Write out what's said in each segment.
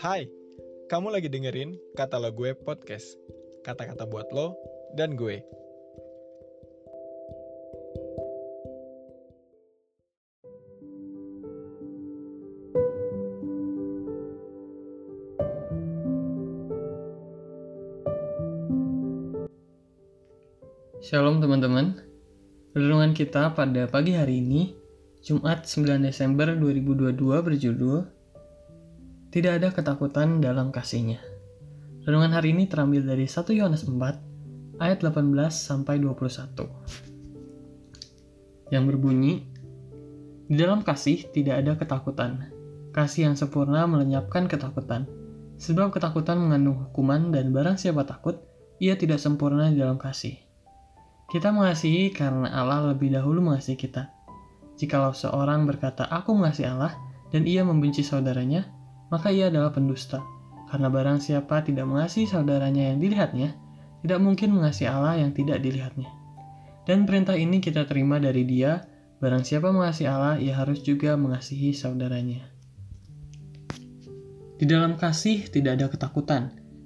Hai, kamu lagi dengerin Kata Lo Gue Podcast. Kata-kata buat lo dan gue. Shalom teman-teman. Renungan kita pada pagi hari ini, Jumat 9 Desember 2022 berjudul Tidak ada ketakutan dalam kasihnya. Renungan hari ini terambil dari 1 Yohanes 4 ayat 18 sampai 21. Yang berbunyi, Di dalam kasih tidak ada ketakutan. Kasih yang sempurna melenyapkan ketakutan. Sebab ketakutan mengandung hukuman dan barang siapa takut, ia tidak sempurna di dalam kasih. Kita mengasihi karena Allah lebih dahulu mengasihi kita. Jikalau seorang berkata, "Aku mengasihi Allah," dan ia membenci saudaranya, maka ia adalah pendusta. Karena barang siapa tidak mengasihi saudaranya yang dilihatnya, tidak mungkin mengasihi Allah yang tidak dilihatnya. Dan perintah ini kita terima dari Dia: barang siapa mengasihi Allah, ia harus juga mengasihi saudaranya. Di dalam kasih tidak ada ketakutan.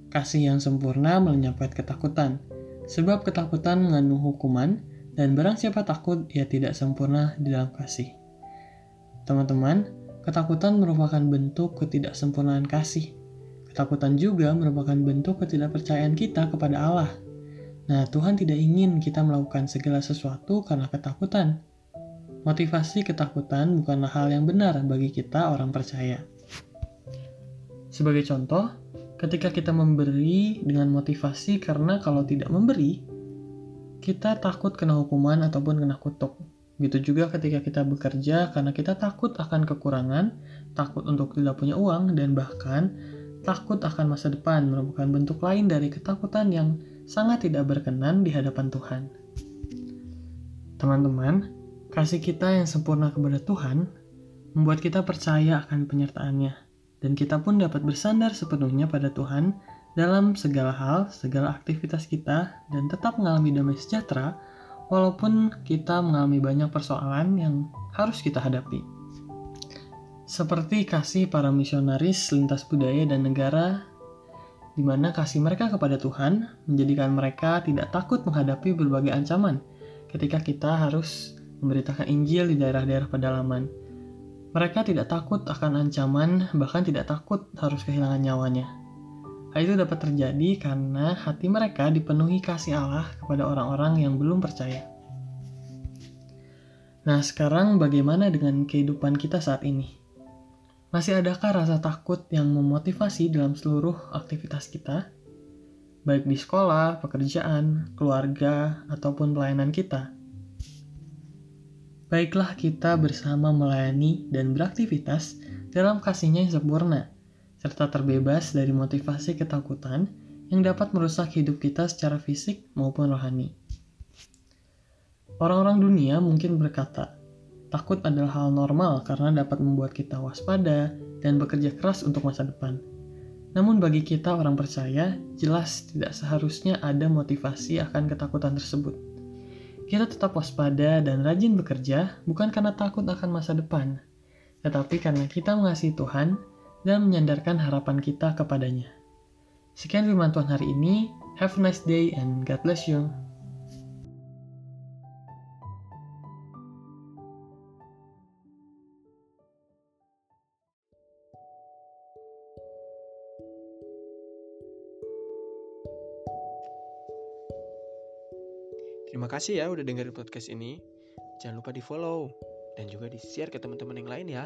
Kasih yang sempurna melenyapkan ketakutan Sebab ketakutan mengandung hukuman, dan barang siapa takut, ia tidak sempurna di dalam kasih. Teman-teman, ketakutan merupakan bentuk ketidaksempurnaan kasih. Ketakutan juga merupakan bentuk ketidakpercayaan kita kepada Allah. Nah, Tuhan tidak ingin kita melakukan segala sesuatu karena ketakutan. Motivasi ketakutan bukanlah hal yang benar bagi kita orang percaya. Sebagai contoh, ketika kita memberi dengan motivasi karena kalau tidak memberi, kita takut kena hukuman ataupun kena kutuk. Gitu juga ketika kita bekerja karena kita takut akan kekurangan, takut untuk tidak punya uang, dan bahkan takut akan masa depan merupakan bentuk lain dari ketakutan yang sangat tidak berkenan di hadapan Tuhan. Teman-teman, kasih kita yang sempurna kepada Tuhan membuat kita percaya akan penyertaannya dan kita pun dapat bersandar sepenuhnya pada Tuhan dalam segala hal, segala aktivitas kita, dan tetap mengalami damai sejahtera, walaupun kita mengalami banyak persoalan yang harus kita hadapi. Seperti kasih para misionaris lintas budaya dan negara, di mana kasih mereka kepada Tuhan menjadikan mereka tidak takut menghadapi berbagai ancaman ketika kita harus memberitakan Injil di daerah-daerah pedalaman mereka tidak takut akan ancaman, bahkan tidak takut harus kehilangan nyawanya. Hal itu dapat terjadi karena hati mereka dipenuhi kasih Allah kepada orang-orang yang belum percaya. Nah, sekarang bagaimana dengan kehidupan kita saat ini? Masih adakah rasa takut yang memotivasi dalam seluruh aktivitas kita? Baik di sekolah, pekerjaan, keluarga, ataupun pelayanan kita. Baiklah kita bersama melayani dan beraktivitas dalam kasihnya yang sempurna, serta terbebas dari motivasi ketakutan yang dapat merusak hidup kita secara fisik maupun rohani. Orang-orang dunia mungkin berkata, takut adalah hal normal karena dapat membuat kita waspada dan bekerja keras untuk masa depan. Namun bagi kita orang percaya, jelas tidak seharusnya ada motivasi akan ketakutan tersebut kita tetap waspada dan rajin bekerja bukan karena takut akan masa depan, tetapi karena kita mengasihi Tuhan dan menyandarkan harapan kita kepadanya. Sekian firman Tuhan hari ini. Have a nice day and God bless you. Terima kasih ya udah dengerin podcast ini. Jangan lupa di follow dan juga di share ke teman-teman yang lain ya.